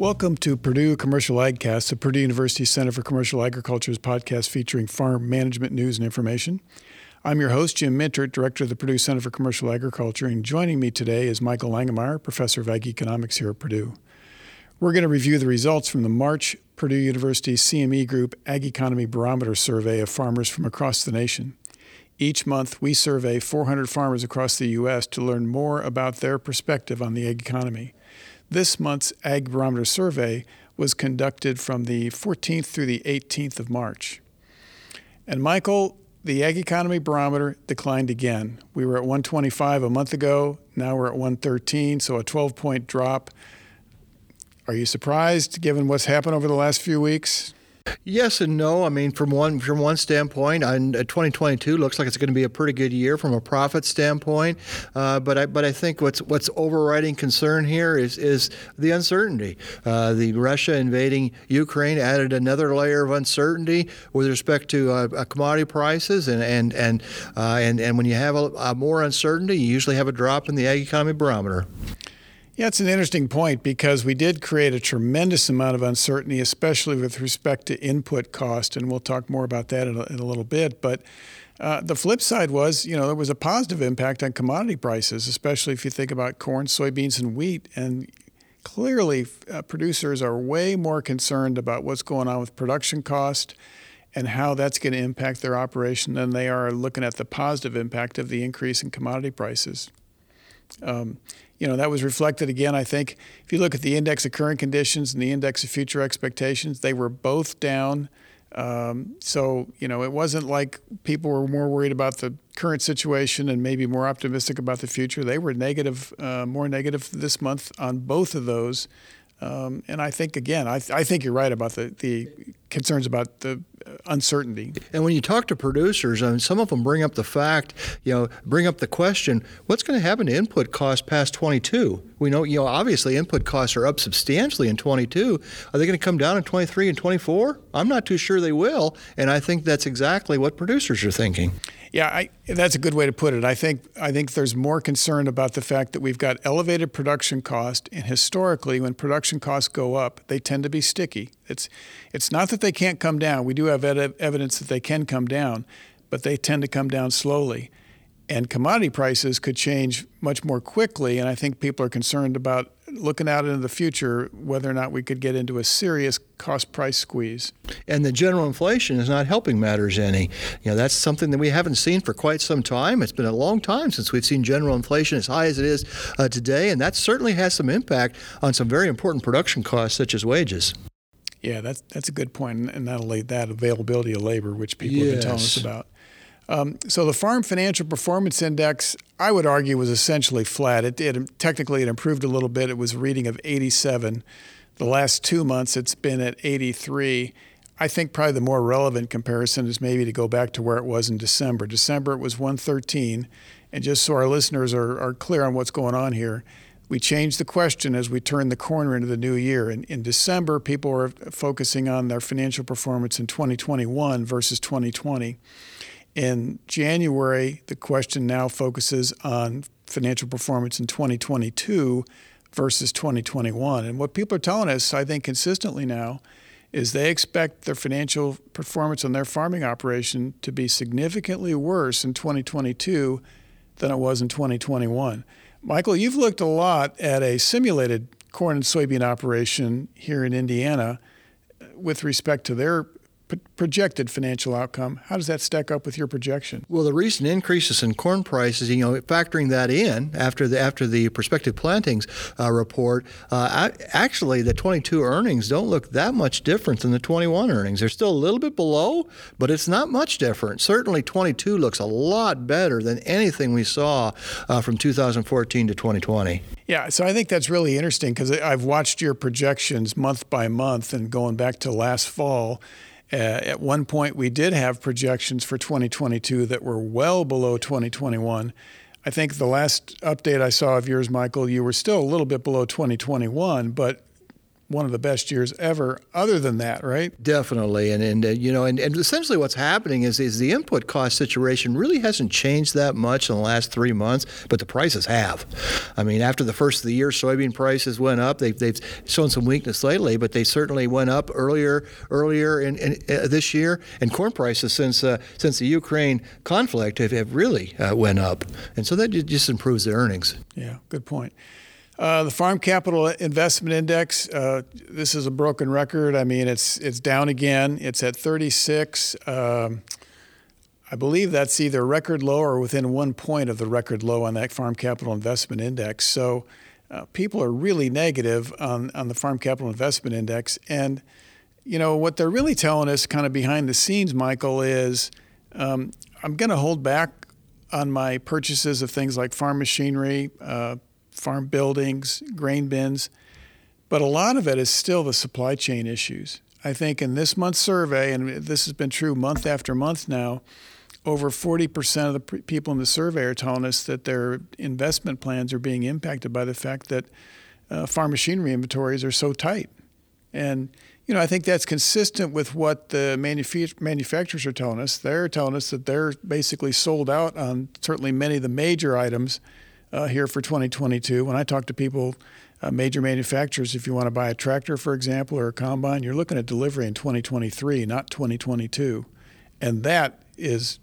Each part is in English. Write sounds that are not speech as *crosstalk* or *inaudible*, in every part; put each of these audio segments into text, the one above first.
Welcome to Purdue Commercial AgCast, the Purdue University Center for Commercial Agriculture's podcast featuring farm management news and information. I'm your host, Jim Mintert, Director of the Purdue Center for Commercial Agriculture, and joining me today is Michael Langemeier, Professor of Ag Economics here at Purdue. We're going to review the results from the March Purdue University CME Group Ag Economy Barometer survey of farmers from across the nation. Each month, we survey 400 farmers across the U.S. to learn more about their perspective on the ag economy. This month's Ag Barometer survey was conducted from the 14th through the 18th of March. And Michael, the Ag Economy Barometer declined again. We were at 125 a month ago, now we're at 113, so a 12 point drop. Are you surprised given what's happened over the last few weeks? Yes and no. I mean, from one from one standpoint, and 2022 looks like it's going to be a pretty good year from a profit standpoint. Uh, but I but I think what's what's overriding concern here is is the uncertainty. Uh, the Russia invading Ukraine added another layer of uncertainty with respect to uh, uh commodity prices, and and and uh, and and when you have a, a more uncertainty, you usually have a drop in the ag economy barometer. Yeah, it's an interesting point because we did create a tremendous amount of uncertainty, especially with respect to input cost, and we'll talk more about that in a, in a little bit. But uh, the flip side was, you know, there was a positive impact on commodity prices, especially if you think about corn, soybeans, and wheat. And clearly, uh, producers are way more concerned about what's going on with production cost and how that's going to impact their operation than they are looking at the positive impact of the increase in commodity prices. Um, you know, that was reflected again, I think. If you look at the index of current conditions and the index of future expectations, they were both down. Um, so, you know, it wasn't like people were more worried about the current situation and maybe more optimistic about the future. They were negative, uh, more negative this month on both of those. Um, and I think, again, I, th- I think you're right about the, the concerns about the uncertainty. And when you talk to producers, I mean, some of them bring up the fact, you know, bring up the question, what's going to happen to input costs past 22? We know, you know, obviously input costs are up substantially in 22. Are they going to come down in 23 and 24? I'm not too sure they will, and I think that's exactly what producers are thinking. Yeah, I, that's a good way to put it. I think I think there's more concern about the fact that we've got elevated production cost, and historically, when production costs go up, they tend to be sticky. It's it's not that they can't come down. We do have ed- evidence that they can come down, but they tend to come down slowly. And commodity prices could change much more quickly, and I think people are concerned about looking out into the future, whether or not we could get into a serious cost price squeeze. And the general inflation is not helping matters any. You know, that's something that we haven't seen for quite some time. It's been a long time since we've seen general inflation as high as it is uh, today, and that certainly has some impact on some very important production costs such as wages. Yeah, that's that's a good point, and not only that availability of labor, which people yes. have been telling us about. Um, so the Farm Financial Performance Index, I would argue, was essentially flat. It, it technically it improved a little bit. It was a reading of 87. The last two months, it's been at 83. I think probably the more relevant comparison is maybe to go back to where it was in December. December it was 113, and just so our listeners are, are clear on what's going on here, we changed the question as we turned the corner into the new year. In, in December, people were focusing on their financial performance in 2021 versus 2020. In January, the question now focuses on financial performance in 2022 versus 2021. And what people are telling us, I think consistently now, is they expect their financial performance on their farming operation to be significantly worse in 2022 than it was in 2021. Michael, you've looked a lot at a simulated corn and soybean operation here in Indiana uh, with respect to their projected financial outcome. How does that stack up with your projection? Well, the recent increases in corn prices, you know, factoring that in after the after the prospective plantings uh, report, uh, actually the 22 earnings don't look that much different than the 21 earnings. They're still a little bit below, but it's not much different. Certainly, 22 looks a lot better than anything we saw uh, from 2014 to 2020. Yeah, so I think that's really interesting because I've watched your projections month by month and going back to last fall uh, at one point, we did have projections for 2022 that were well below 2021. I think the last update I saw of yours, Michael, you were still a little bit below 2021, but one of the best years ever. Other than that, right? Definitely, and and uh, you know, and, and essentially what's happening is is the input cost situation really hasn't changed that much in the last three months, but the prices have. I mean, after the first of the year, soybean prices went up. They've they've shown some weakness lately, but they certainly went up earlier earlier in, in uh, this year. And corn prices since uh, since the Ukraine conflict have, have really uh, went up, and so that just improves the earnings. Yeah, good point. Uh, the Farm Capital Investment Index. Uh, this is a broken record. I mean, it's it's down again. It's at 36. Um, I believe that's either record low or within one point of the record low on that Farm Capital Investment Index. So uh, people are really negative on on the Farm Capital Investment Index, and you know what they're really telling us, kind of behind the scenes, Michael, is um, I'm going to hold back on my purchases of things like farm machinery uh, farm buildings, grain bins. But a lot of it is still the supply chain issues. I think in this month's survey, and this has been true month after month now, over 40% of the people in the survey are telling us that their investment plans are being impacted by the fact that uh, farm machinery inventories are so tight. And you know, I think that's consistent with what the manufa- manufacturers are telling us. They're telling us that they're basically sold out on certainly many of the major items uh, here for 2022. When I talk to people, uh, major manufacturers, if you want to buy a tractor, for example, or a combine, you're looking at delivery in 2023, not 2022. And that is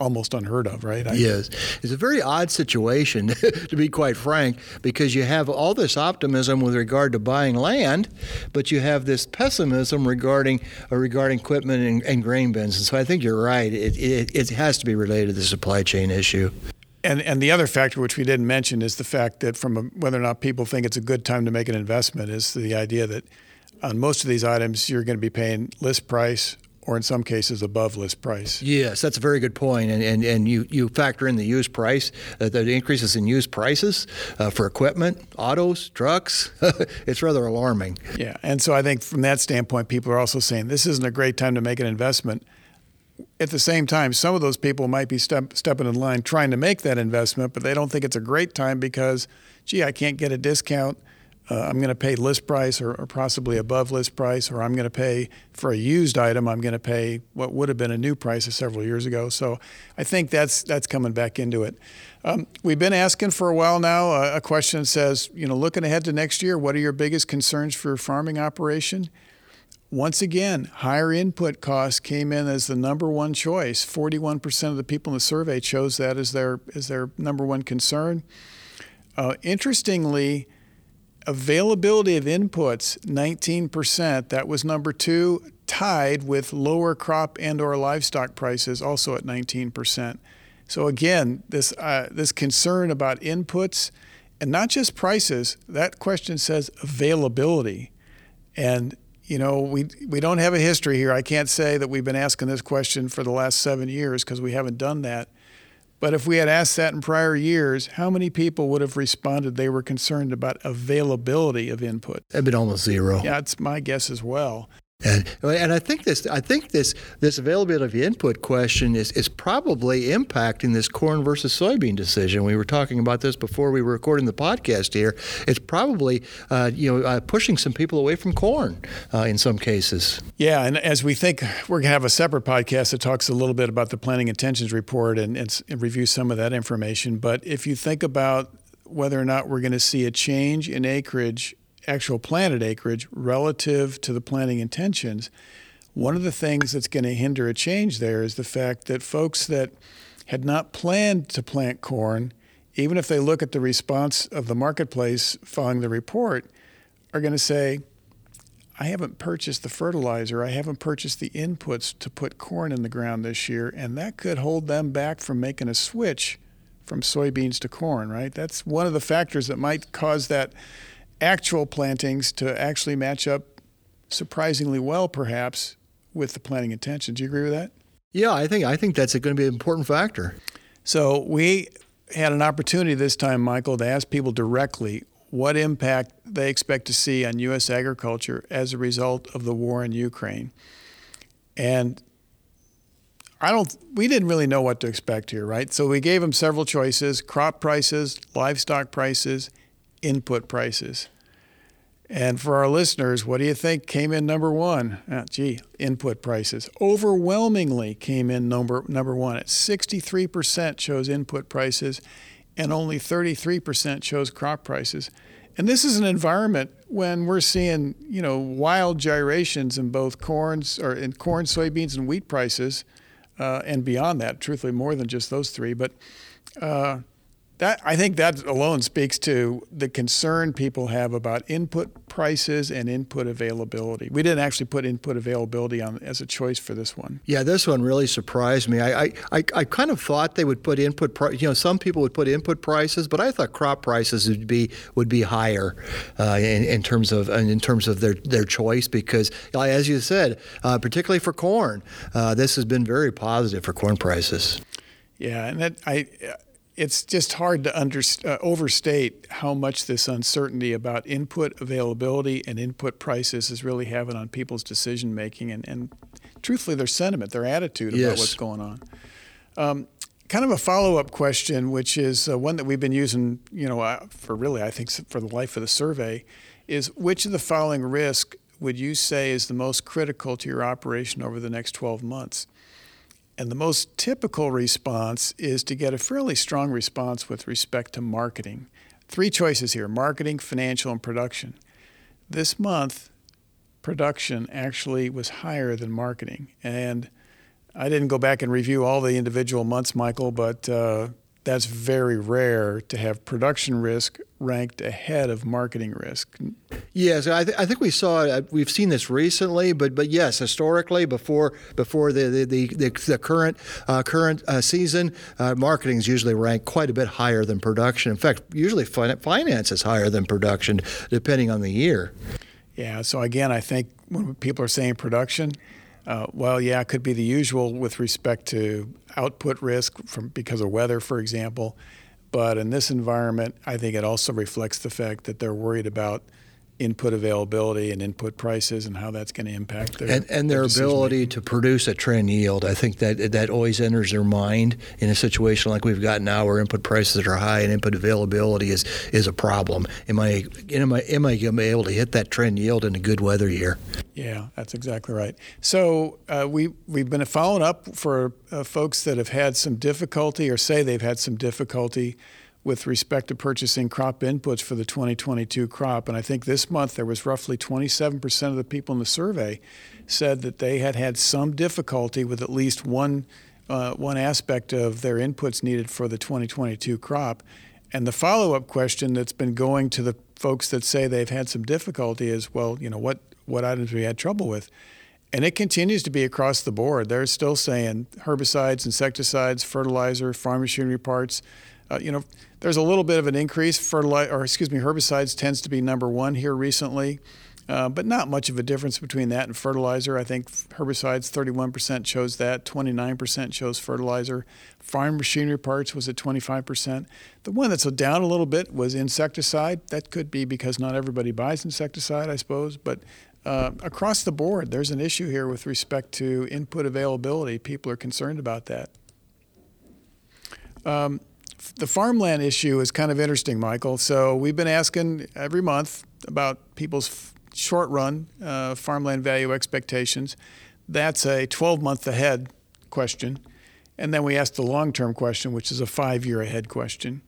almost unheard of, right? I, yes. It's a very odd situation, *laughs* to be quite frank, because you have all this optimism with regard to buying land, but you have this pessimism regarding uh, regarding equipment and, and, grain bins. And so I think you're right. It, it, it has to be related to the supply chain issue. And and the other factor which we didn't mention is the fact that from a, whether or not people think it's a good time to make an investment is the idea that on most of these items you're going to be paying list price or in some cases above list price. Yes, that's a very good point. And, and, and you, you factor in the used price, uh, the increases in used prices uh, for equipment, autos, trucks. *laughs* it's rather alarming. Yeah, and so I think from that standpoint, people are also saying this isn't a great time to make an investment at the same time, some of those people might be step, stepping in line trying to make that investment, but they don't think it's a great time because, gee, I can't get a discount. Uh, I'm going to pay list price or, or, possibly above list price, or I'm going to pay for a used item. I'm going to pay what would have been a new price several years ago. So I think that's that's coming back into it. Um, we've been asking for a while now. Uh, a question says, you know, looking ahead to next year, what are your biggest concerns for your farming operation? Once again, higher input costs came in as the number one choice. 41% of the people in the survey chose that as their, as their number one concern. Uh, interestingly, availability of inputs, 19%, that was number two, tied with lower crop and or livestock prices, also at 19%. So again, this, uh, this concern about inputs, and not just prices, that question says availability. And you know, we we don't have a history here. I can't say that we've been asking this question for the last seven years because we haven't done that. But if we had asked that in prior years, how many people would have responded they were concerned about availability of input? It'd been almost zero. Yeah, it's my guess as well. And, and I think this I think this this availability of input question is, is probably impacting this corn versus soybean decision. We were talking about this before we were recording the podcast here. It's probably uh, you know uh, pushing some people away from corn uh, in some cases. Yeah, and as we think we're going to have a separate podcast that talks a little bit about the planning intentions report and, and, and review some of that information. But if you think about whether or not we're going to see a change in acreage actual planted acreage relative to the planting intentions, one of the things that's going to hinder a change there is the fact that folks that had not planned to plant corn, even if they look at the response of the marketplace following the report, are going to say, I haven't purchased the fertilizer, I haven't purchased the inputs to put corn in the ground this year, and that could hold them back from making a switch from soybeans to corn, right? That's one of the factors that might cause that actual plantings to actually match up surprisingly well, perhaps, with the planting intention. Do you agree with that? Yeah, I think I think that's going to be an important factor. So we had an opportunity this time, Michael, to ask people directly what impact they expect to see on U.S. agriculture as a result of the war in Ukraine. And I don't. We didn't really know what to expect here, right? So we gave them several choices: crop prices, livestock prices, input prices. And for our listeners, what do you think came in number one? Ah, gee, input prices overwhelmingly came in number number one. At 63% chose input prices, and only 33% chose crop prices. And this is an environment when we're seeing, you know, wild gyrations in both corns or in corn, soybeans, and wheat prices, uh, and beyond that. Truthfully, more than just those three. But uh, that I think that alone speaks to the concern people have about input prices and input availability. We didn't actually put input availability on as a choice for this one. Yeah, this one really surprised me. I I, I kind of thought they would put input price. You know, some people would put input prices, but I thought crop prices would be would be higher uh, in, in terms of in terms of their their choice because, as you said, uh, particularly for corn, uh, this has been very positive for corn prices. Yeah, and that I it's just hard to under, uh, overstate how much this uncertainty about input availability and input prices is really having on people's decision making and, and truthfully their sentiment, their attitude about yes. what's going on. Um, kind of a follow-up question, which is uh, one that we've been using, you know, uh, for really I think for the life of the survey, is which of the following risk would you say is the most critical to your operation over the next 12 months? And the most typical response is to get a fairly strong response with respect to marketing. Three choices here marketing, financial, and production. This month, production actually was higher than marketing. And I didn't go back and review all the individual months, Michael, but uh, that's very rare to have production risk ranked ahead of marketing risk. Yes, I, th- I think we saw uh, we've seen this recently, but but yes, historically before before the the, the, the current uh, current uh, season, uh, marketing is usually ranked quite a bit higher than production. In fact, usually finance is higher than production, depending on the year. Yeah. So again, I think when people are saying production, uh, well, yeah, it could be the usual with respect to output risk from because of weather, for example. But in this environment, I think it also reflects the fact that they're worried about input availability and input prices and how that's going to impact their and, and their, their ability to produce a trend yield. I think that that always enters their mind in a situation like we've got now, where input prices are high and input availability is is a problem. Am I am I am I going to be able to hit that trend yield in a good weather year? Yeah, that's exactly right. So uh, we we've been following up for uh, folks that have had some difficulty or say they've had some difficulty with respect to purchasing crop inputs for the 2022 crop. And I think this month there was roughly 27% of the people in the survey said that they had had some difficulty with at least one, uh, one aspect of their inputs needed for the 2022 crop. And the follow up question that's been going to the folks that say they've had some difficulty is well, you know, what, what items we had trouble with? And it continues to be across the board. They're still saying herbicides, insecticides, fertilizer, farm machinery parts. Uh, you know, there's a little bit of an increase. Fertilizer, or excuse me, herbicides tends to be number one here recently, uh, but not much of a difference between that and fertilizer. I think herbicides, 31% chose that, 29% chose fertilizer. Farm machinery parts was at 25%. The one that's down a little bit was insecticide. That could be because not everybody buys insecticide, I suppose, but uh, across the board, there's an issue here with respect to input availability. People are concerned about that. Um, the farmland issue is kind of interesting, Michael. So we've been asking every month about people's short run uh, farmland value expectations. That's a 12 month ahead question. And then we ask the long term question, which is a five year ahead question.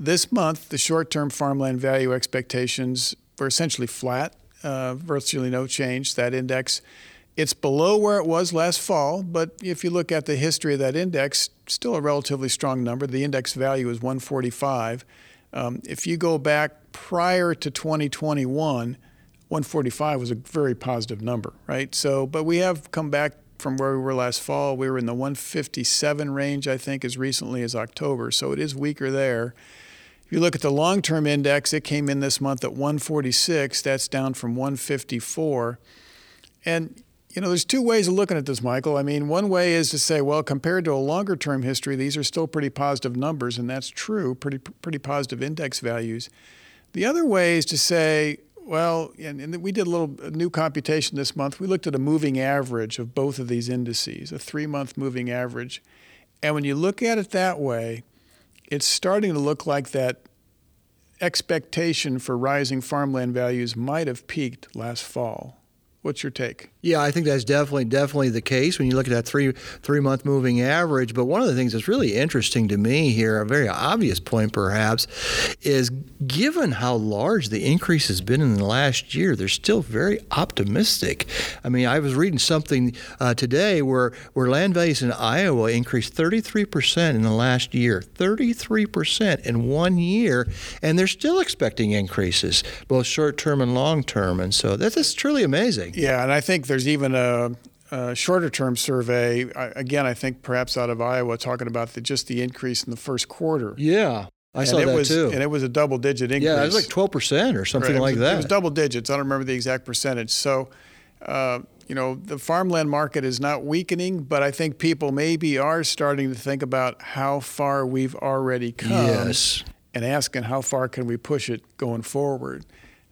This month, the short term farmland value expectations were essentially flat, uh, virtually no change. That index it's below where it was last fall, but if you look at the history of that index, still a relatively strong number. The index value is 145. Um, if you go back prior to 2021, 145 was a very positive number, right? So, but we have come back from where we were last fall. We were in the 157 range, I think, as recently as October. So it is weaker there. If you look at the long term index, it came in this month at 146. That's down from 154. And you know, there's two ways of looking at this, Michael. I mean, one way is to say, well, compared to a longer term history, these are still pretty positive numbers, and that's true, pretty, pretty positive index values. The other way is to say, well, and, and we did a little a new computation this month. We looked at a moving average of both of these indices, a three month moving average. And when you look at it that way, it's starting to look like that expectation for rising farmland values might have peaked last fall. What's your take? Yeah, I think that's definitely definitely the case when you look at that three three month moving average. But one of the things that's really interesting to me here, a very obvious point perhaps, is given how large the increase has been in the last year, they're still very optimistic. I mean, I was reading something uh, today where where land values in Iowa increased 33 percent in the last year, 33 percent in one year, and they're still expecting increases, both short term and long term. And so that's, that's truly amazing. Yeah, and I think there's even a, a shorter term survey. I, again, I think perhaps out of Iowa, talking about the, just the increase in the first quarter. Yeah. I and saw that was, too. And it was a double digit increase. Yeah, it was like 12% or something right. like was, that. It was double digits. I don't remember the exact percentage. So, uh, you know, the farmland market is not weakening, but I think people maybe are starting to think about how far we've already come yes. and asking how far can we push it going forward.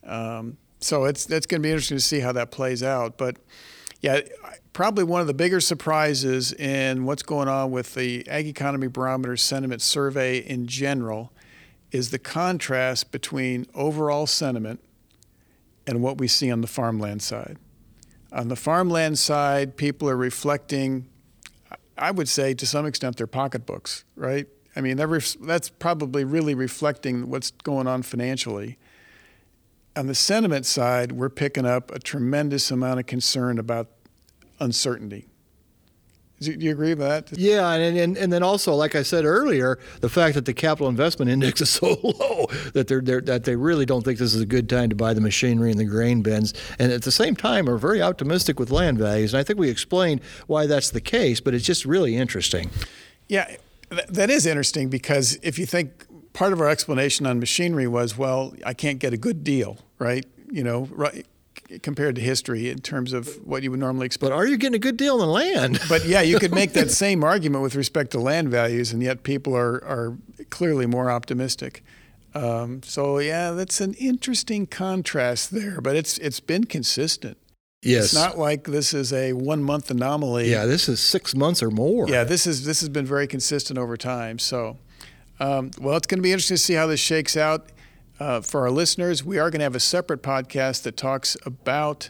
Um, so it's that's going to be interesting to see how that plays out. But yeah, probably one of the bigger surprises in what's going on with the Ag Economy Barometer Sentiment Survey in general is the contrast between overall sentiment and what we see on the farmland side. On the farmland side, people are reflecting, I would say to some extent, their pocketbooks, right? I mean, that's probably really reflecting what's going on financially on the sentiment side, we're picking up a tremendous amount of concern about uncertainty. Do you agree with that? Yeah, and, and and then also, like I said earlier, the fact that the capital investment index *laughs* is so low that they're, they're, that they really don't think this is a good time to buy the machinery and the grain bins, and at the same time are very optimistic with land values. And I think we explained why that's the case, but it's just really interesting. Yeah, that is interesting because if you think part of our explanation on machinery was, well, I can't get a good deal, right? You know, right compared to history in terms of what you would normally expect. But are you getting a good deal on the land? *laughs* but yeah, you could make that *laughs* same argument with respect to land values, and yet people are, are clearly more optimistic. Um, so yeah, that's an interesting contrast there, but it's it's been consistent. Yes. It's not like this is a one month anomaly. Yeah, this is six months or more. Yeah, this is this has been very consistent over time. So um, well, it's going to be interesting to see how this shakes out. Uh, for our listeners, we are going to have a separate podcast that talks about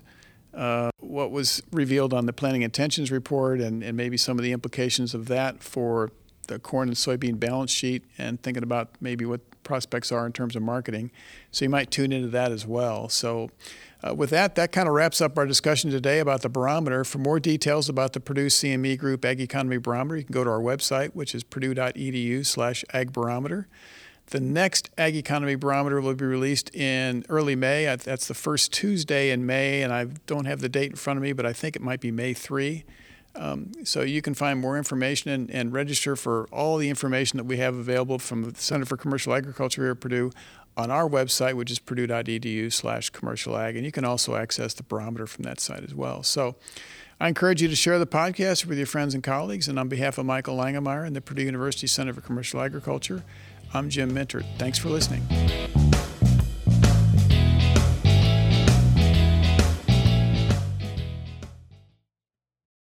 uh, what was revealed on the planning Intentions Report and, and maybe some of the implications of that for the corn and soybean balance sheet and thinking about maybe what prospects are in terms of marketing. So you might tune into that as well. So uh, with that, that kind of wraps up our discussion today about the barometer. For more details about the Purdue CME Group Ag Economy Barometer, you can go to our website, which is purdue.edu slash agbarometer. The next Ag Economy Barometer will be released in early May. That's the first Tuesday in May, and I don't have the date in front of me, but I think it might be May 3. Um, so you can find more information and, and, register for all the information that we have available from the Center for Commercial Agriculture here at Purdue on our website, which is purdue.edu slash commercial ag. And you can also access the barometer from that site as well. So I encourage you to share the podcast with your friends and colleagues. And on behalf of Michael Langemeier and the Purdue University Center for Commercial Agriculture, I'm Jim Mintert. Thanks for listening.